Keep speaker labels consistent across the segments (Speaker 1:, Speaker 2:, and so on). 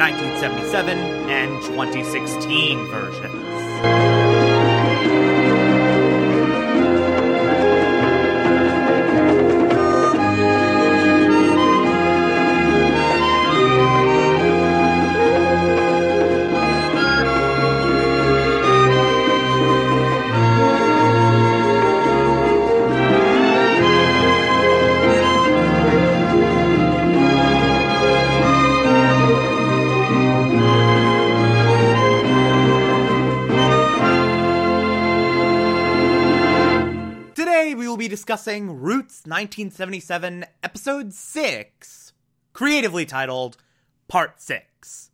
Speaker 1: 1977 and 2016 versions. Discussing Roots 1977, Episode 6, creatively titled Part 6.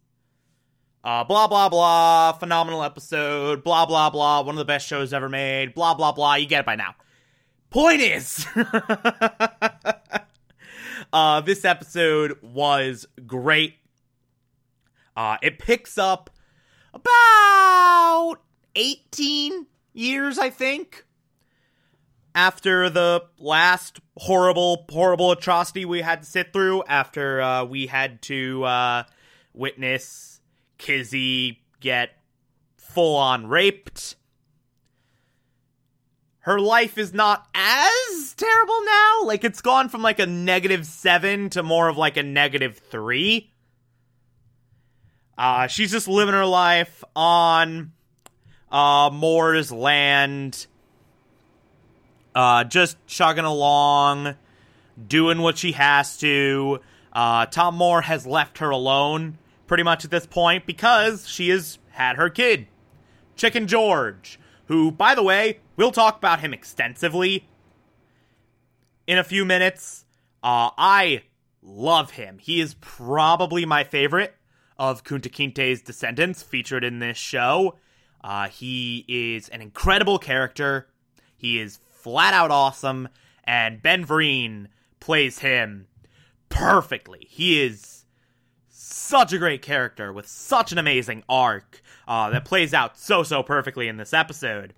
Speaker 1: Uh, blah blah blah, phenomenal episode, blah blah blah, one of the best shows ever made, blah blah blah, you get it by now. Point is, uh, this episode was great. Uh, it picks up about 18 years, I think after the last horrible, horrible atrocity we had to sit through, after uh, we had to uh, witness Kizzy get full on raped. Her life is not as terrible now. Like, it's gone from like a negative seven to more of like a negative three. Uh, she's just living her life on uh, Moore's land uh, just chugging along, doing what she has to. Uh, Tom Moore has left her alone pretty much at this point because she has had her kid, Chicken George, who, by the way, we'll talk about him extensively in a few minutes. Uh, I love him. He is probably my favorite of Kunta Kinte's descendants featured in this show. Uh, he is an incredible character. He is flat out awesome, and Ben Vereen plays him perfectly. He is such a great character with such an amazing arc uh, that plays out so, so perfectly in this episode.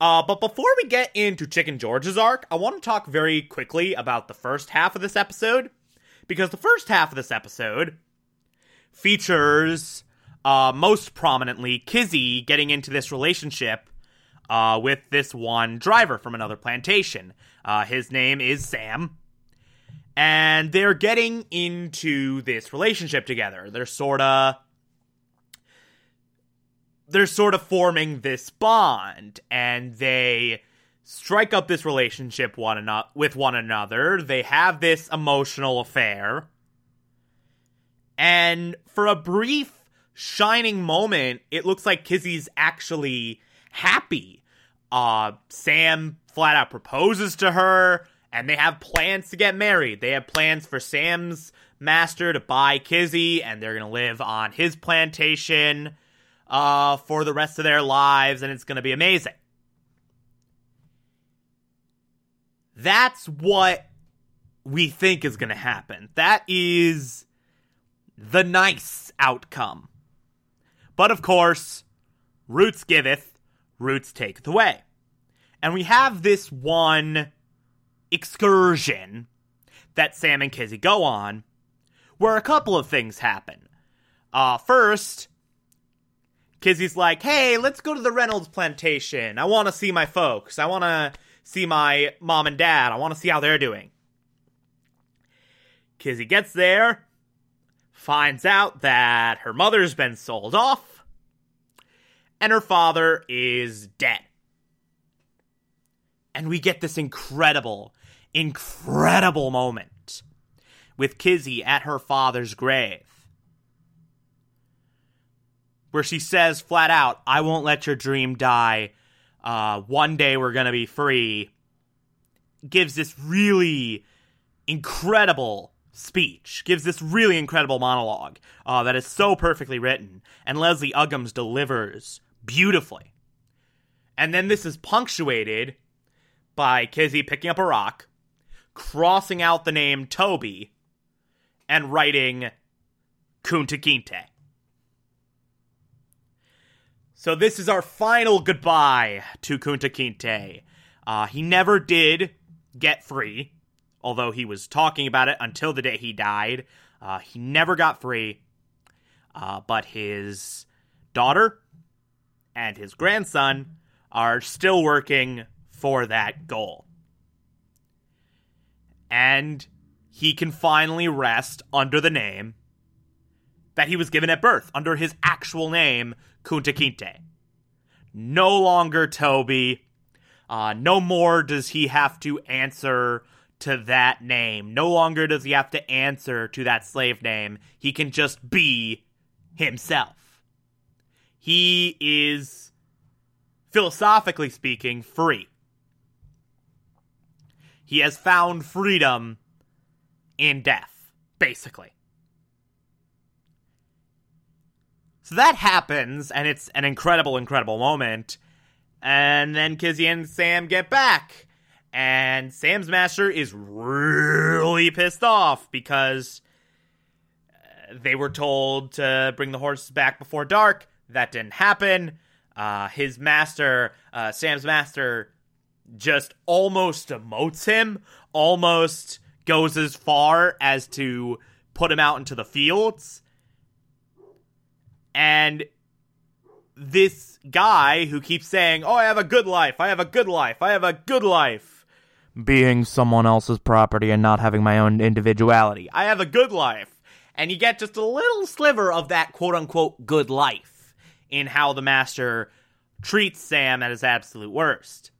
Speaker 1: Uh, but before we get into Chicken George's arc, I want to talk very quickly about the first half of this episode. Because the first half of this episode features, uh, most prominently, Kizzy getting into this relationship uh, with this one driver from another plantation. Uh, his name is Sam. And they're getting into this relationship together. They're sort of. They're sort of forming this bond, and they strike up this relationship one ano- with one another. They have this emotional affair. And for a brief, shining moment, it looks like Kizzy's actually happy. Uh, Sam flat out proposes to her, and they have plans to get married. They have plans for Sam's master to buy Kizzy, and they're gonna live on his plantation uh, for the rest of their lives, and it's gonna be amazing. That's what we think is gonna happen. That is the nice outcome. But of course, Roots giveth, Roots taketh away. And we have this one excursion that Sam and Kizzy go on where a couple of things happen. Uh, first, Kizzy's like, hey, let's go to the Reynolds plantation. I want to see my folks. I want to see my mom and dad. I want to see how they're doing. Kizzy gets there, finds out that her mother's been sold off, and her father is dead. And we get this incredible, incredible moment with Kizzy at her father's grave. Where she says flat out, I won't let your dream die. Uh, one day we're gonna be free. Gives this really incredible speech, gives this really incredible monologue uh, that is so perfectly written, and Leslie Uggams delivers beautifully. And then this is punctuated by Kizzy picking up a rock, crossing out the name Toby, and writing Kunta Kinte. So this is our final goodbye to Kunta Kinte. Uh, he never did get free, although he was talking about it until the day he died. Uh, he never got free, uh, but his daughter and his grandson are still working for that goal. And he can finally rest under the name that he was given at birth, under his actual name, Kunta Kinte. No longer Toby. Uh, no more does he have to answer to that name. No longer does he have to answer to that slave name. He can just be himself. He is, philosophically speaking, free. He has found freedom in death, basically. So that happens, and it's an incredible, incredible moment. And then Kizzy and Sam get back. And Sam's master is really pissed off because uh, they were told to bring the horses back before dark. That didn't happen. Uh, his master, uh, Sam's master, just almost emotes him, almost goes as far as to put him out into the fields. And this guy who keeps saying, Oh, I have a good life, I have a good life, I have a good life. Being someone else's property and not having my own individuality. I have a good life. And you get just a little sliver of that quote unquote good life in how the master treats Sam at his absolute worst.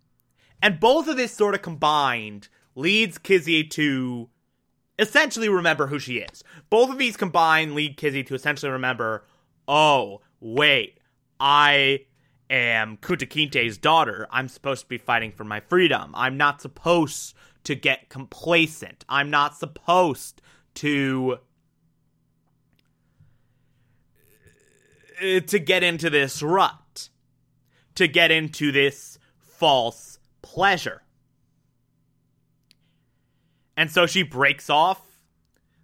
Speaker 1: And both of this sort of combined leads Kizzy to essentially remember who she is. Both of these combined lead Kizzy to essentially remember, oh, wait, I am Kunta Kinte's daughter. I'm supposed to be fighting for my freedom. I'm not supposed to get complacent. I'm not supposed to to get into this rut. To get into this false pleasure. And so she breaks off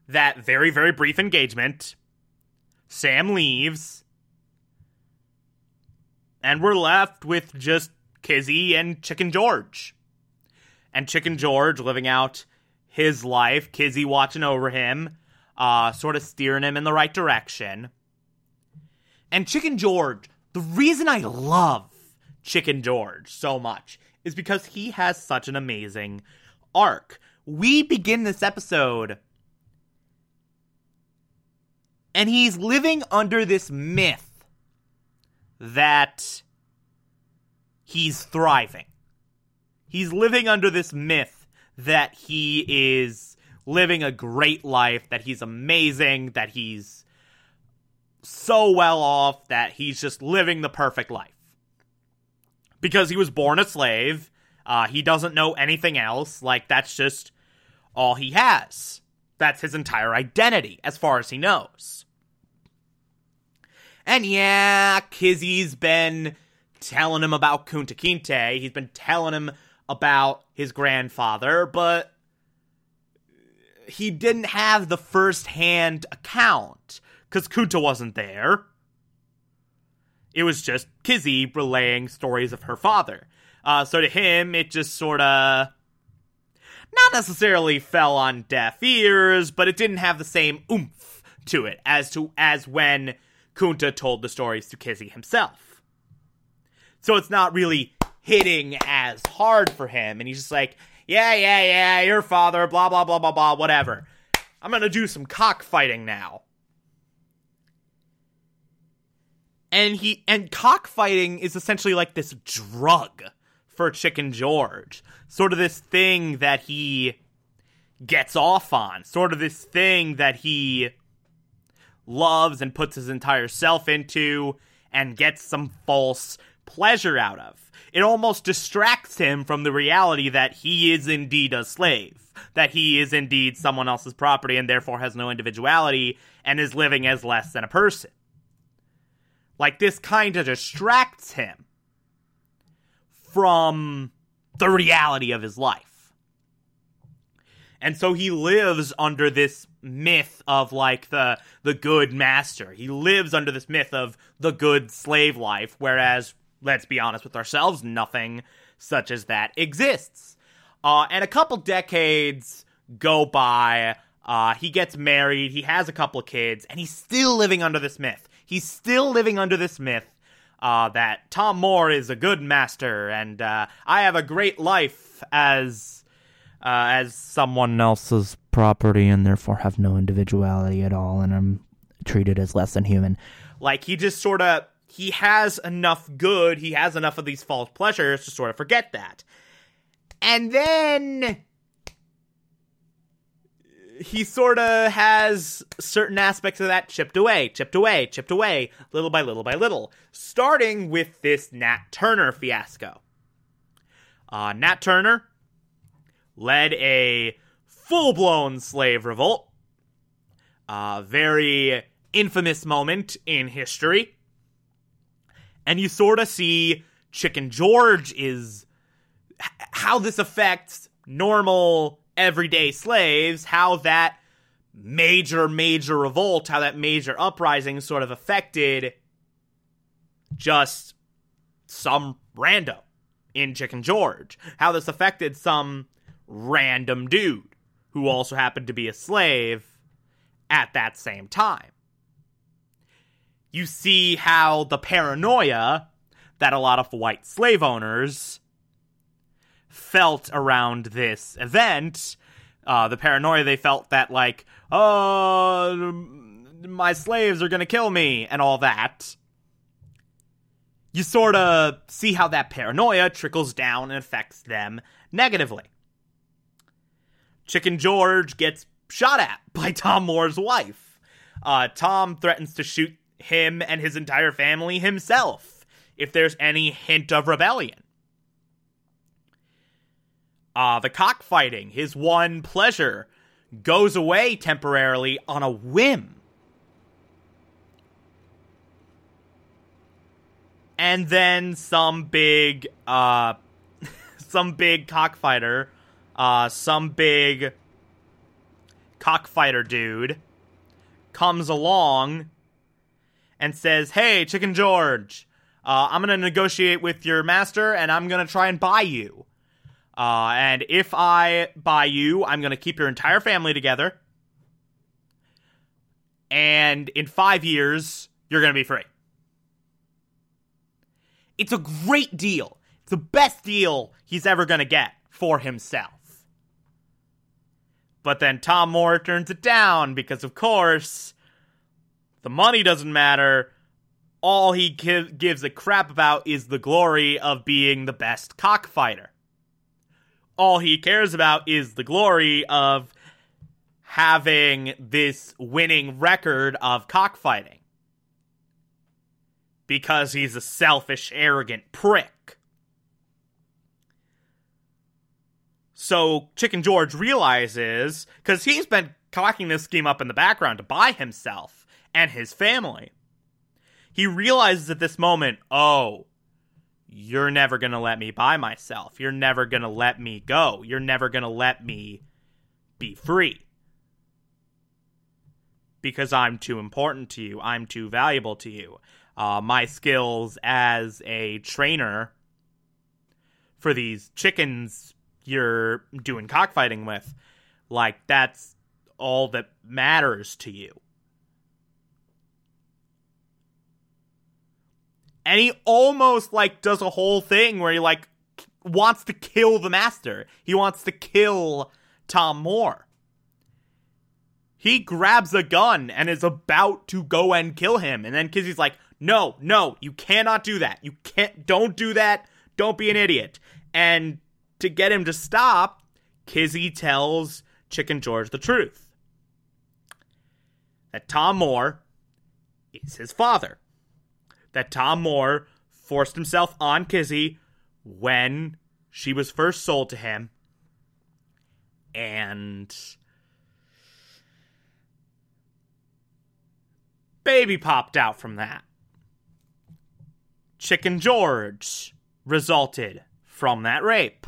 Speaker 1: that very, very brief engagement. Sam leaves. And we're left with just Kizzy and Chicken George. And Chicken George living out his life, Kizzy watching over him, uh, sort of steering him in the right direction. And Chicken George, the reason I love Chicken George so much is because he has such an amazing arc we begin this episode and he's living under this myth that he's thriving. He's living under this myth that he is living a great life, that he's amazing, that he's so well off, that he's just living the perfect life. Because he was born a slave uh, he doesn't know anything else. Like, that's just all he has. That's his entire identity, as far as he knows. And yeah, Kizzy's been telling him about Kunta Kinte. He's been telling him about his grandfather, but he didn't have the first hand account because Kunta wasn't there. It was just Kizzy relaying stories of her father. Uh, so to him, it just sort of not necessarily fell on deaf ears, but it didn't have the same oomph to it as to as when Kunta told the stories to Kizzy himself. So it's not really hitting as hard for him, and he's just like, yeah, yeah, yeah, your father, blah blah blah blah blah, whatever. I'm gonna do some cockfighting now. And he and cockfighting is essentially like this drug for Chicken George. Sort of this thing that he gets off on. Sort of this thing that he loves and puts his entire self into and gets some false pleasure out of. It almost distracts him from the reality that he is indeed a slave, that he is indeed someone else's property and therefore has no individuality and is living as less than a person. Like, this kind of distracts him from the reality of his life. And so he lives under this myth of like the the good master. He lives under this myth of the good slave life whereas let's be honest with ourselves, nothing such as that exists. Uh, and a couple decades go by. Uh, he gets married, he has a couple of kids, and he's still living under this myth. He's still living under this myth uh, that Tom Moore is a good master, and uh, I have a great life as uh, as someone else's property, and therefore have no individuality at all, and I'm treated as less than human. Like he just sort of he has enough good, he has enough of these false pleasures to sort of forget that. And then he sort of has certain aspects of that chipped away, chipped away, chipped away, little by little by little, starting with this Nat Turner fiasco. Uh, Nat Turner led a full blown slave revolt, a very infamous moment in history and you sort of see Chicken George is how this affects normal everyday slaves, how that major, major revolt, how that major uprising sort of affected just some rando in Chicken George, how this affected some random dude who also happened to be a slave at that same time. You see how the paranoia that a lot of white slave owners felt around this event. Uh, the paranoia they felt that, like, oh, my slaves are gonna kill me, and all that. You sort of see how that paranoia trickles down and affects them negatively. Chicken George gets shot at by Tom Moore's wife. Uh, Tom threatens to shoot him and his entire family himself if there's any hint of rebellion. Uh, the cockfighting, his one pleasure, goes away temporarily on a whim. And then some big, uh, some big cockfighter, uh, some big cockfighter dude comes along and says, "Hey, Chicken George, uh, I'm gonna negotiate with your master, and I'm gonna try and buy you. Uh, and if I buy you, I'm gonna keep your entire family together, and in five years, you're gonna be free." It's a great deal. It's the best deal he's ever gonna get for himself. But then Tom Moore turns it down because, of course, the money doesn't matter. All he give, gives a crap about is the glory of being the best cockfighter. All he cares about is the glory of having this winning record of cockfighting. Because he's a selfish, arrogant prick. So Chicken George realizes, because he's been cocking this scheme up in the background to buy himself and his family. He realizes at this moment, oh, you're never going to let me buy myself. You're never going to let me go. You're never going to let me be free. Because I'm too important to you. I'm too valuable to you. Uh, my skills as a trainer for these chickens you're doing cockfighting with, like, that's all that matters to you. And he almost like does a whole thing where he like wants to kill the master. He wants to kill Tom Moore. He grabs a gun and is about to go and kill him, and then Kizzy's like, "No, no, you cannot do that. You can't. Don't do that. Don't be an idiot." And to get him to stop, Kizzy tells Chicken George the truth that Tom Moore is his father that Tom Moore forced himself on Kizzy when she was first sold to him. And baby popped out from that. Chicken George resulted from that rape.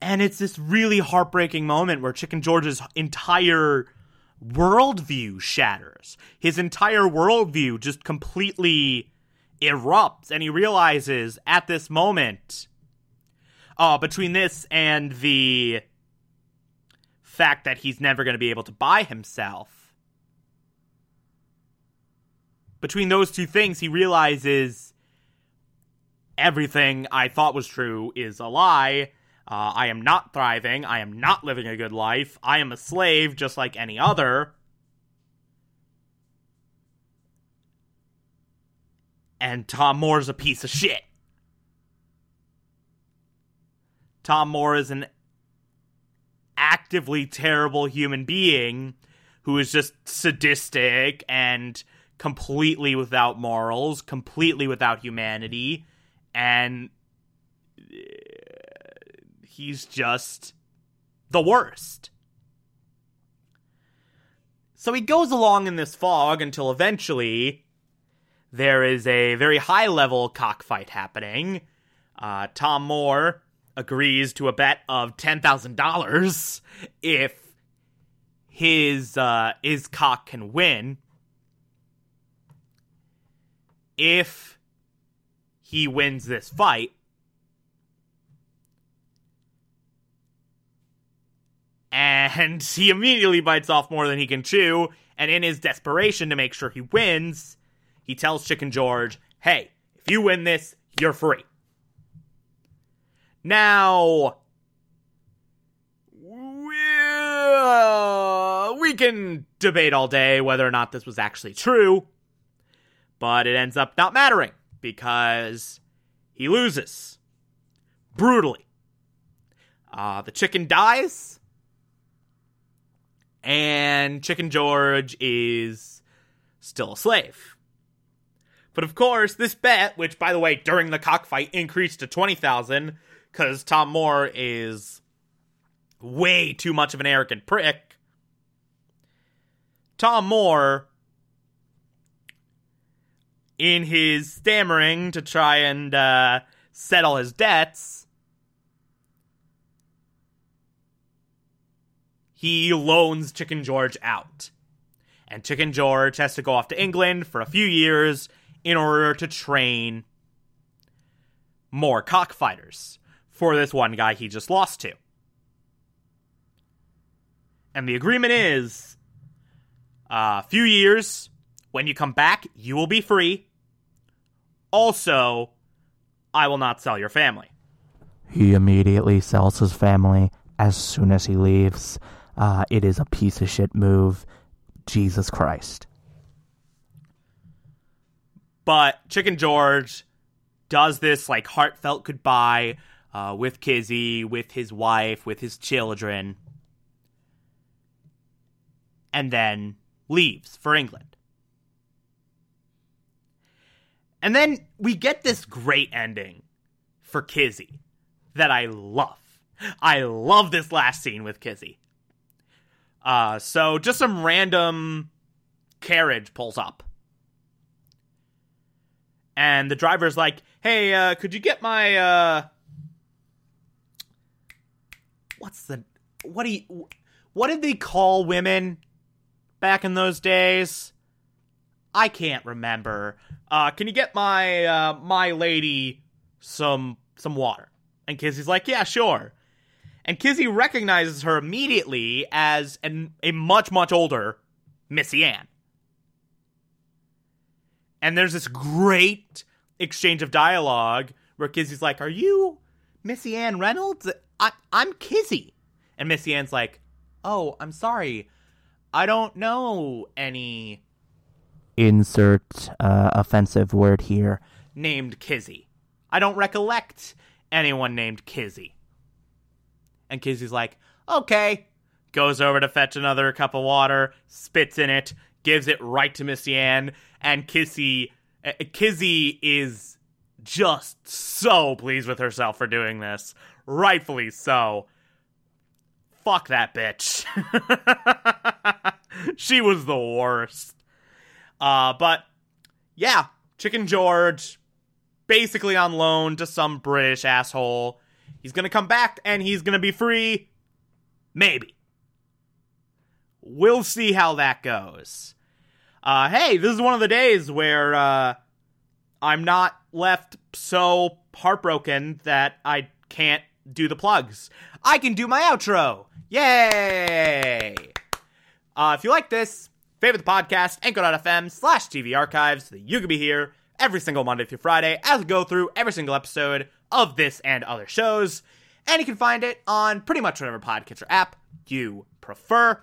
Speaker 1: And it's this really heartbreaking moment where Chicken George's entire worldview shatters. His entire worldview just completely erupts, and he realizes at this moment, uh, between this and the fact that he's never going to be able to buy himself, between those two things, he realizes everything I thought was true is a lie. Uh, I am not thriving. I am not living a good life. I am a slave just like any other. And Tom Moore is a piece of shit. Tom Moore is an actively terrible human being who is just sadistic and completely without morals, completely without humanity, and he's just the worst. So he goes along in this fog until eventually there is a very high level cockfight happening. Uh, Tom Moore agrees to a bet of $10,000 if his uh, his cock can win. If he wins this fight, and he immediately bites off more than he can chew. And in his desperation to make sure he wins, he tells Chicken George, hey, if you win this, you're free. Now, we can debate all day whether or not this was actually true, but it ends up not mattering because he loses brutally. Uh, the chicken dies and Chicken George is still a slave. But of course, this bet, which by the way, during the cockfight increased to 20,000 cuz Tom Moore is way too much of an arrogant prick. Tom Moore in his stammering to try and uh, settle his debts he loans Chicken George out. And Chicken George has to go off to England for a few years in order to train more cockfighters for this one guy he just lost to. And the agreement is a uh, few years, when you come back, you will be free. Also, I will not sell your family.
Speaker 2: He immediately sells his family as soon as he leaves. Uh, it is a piece of shit move. Jesus Christ.
Speaker 1: But Chicken George does this like heartfelt goodbye uh, with Kizzy, with his wife, with his children, and then leaves for England. And then we get this great ending for Kizzy that I love. I love this last scene with Kizzy. Uh, so just some random carriage pulls up. And the driver's like, hey, uh, could you get my, uh, what's the, what do you, what did they call women back in those days? I can't remember. Uh, can you get my, uh, my lady some, some water? And Kizzy's like, yeah, sure and Kizzy recognizes her immediately as an, a much, much older Missy Ann. And there's this great exchange of dialogue where Kizzy's like, Are you Missy Ann Reynolds? I, I'm Kizzy. And Missy Ann's like, Oh, I'm sorry. I don't know any.
Speaker 2: Insert uh, offensive word here.
Speaker 1: Named Kizzy. I don't recollect anyone named Kizzy. And Kizzy's like, okay. Goes over to fetch another cup of water, spits in it, gives it right to Missy Ann, and Kissy, uh, Kizzy is just so pleased with herself for doing this. Rightfully so. Fuck that bitch. she was the worst. Uh, but yeah, Chicken George, basically on loan to some British asshole. He's gonna come back and he's gonna be free. Maybe. We'll see how that goes. Uh, hey, this is one of the days where uh, I'm not left so heartbroken that I can't do the plugs. I can do my outro. Yay! Uh, if you like this, favorite the podcast, anchor.fm slash TV archives so that you can be here every single Monday through Friday as we go through every single episode of this and other shows. And you can find it on pretty much whatever podcatcher app you prefer.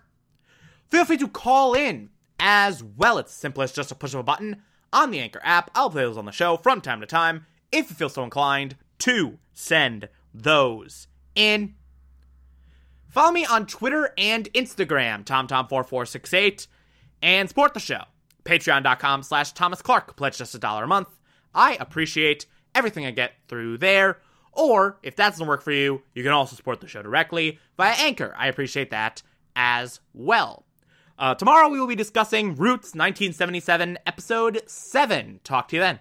Speaker 1: Feel free to call in as well. It's simple as just a push of a button on the Anchor app. I'll play those on the show from time to time if you feel so inclined to send those in. Follow me on Twitter and Instagram, TomTom4468, and support the show. Patreon.com slash Thomas Clark. Pledge just a dollar a month. I appreciate everything I get through there. Or, if that doesn't work for you, you can also support the show directly via Anchor. I appreciate that as well. Uh, tomorrow we will be discussing Roots 1977, Episode 7. Talk to you then.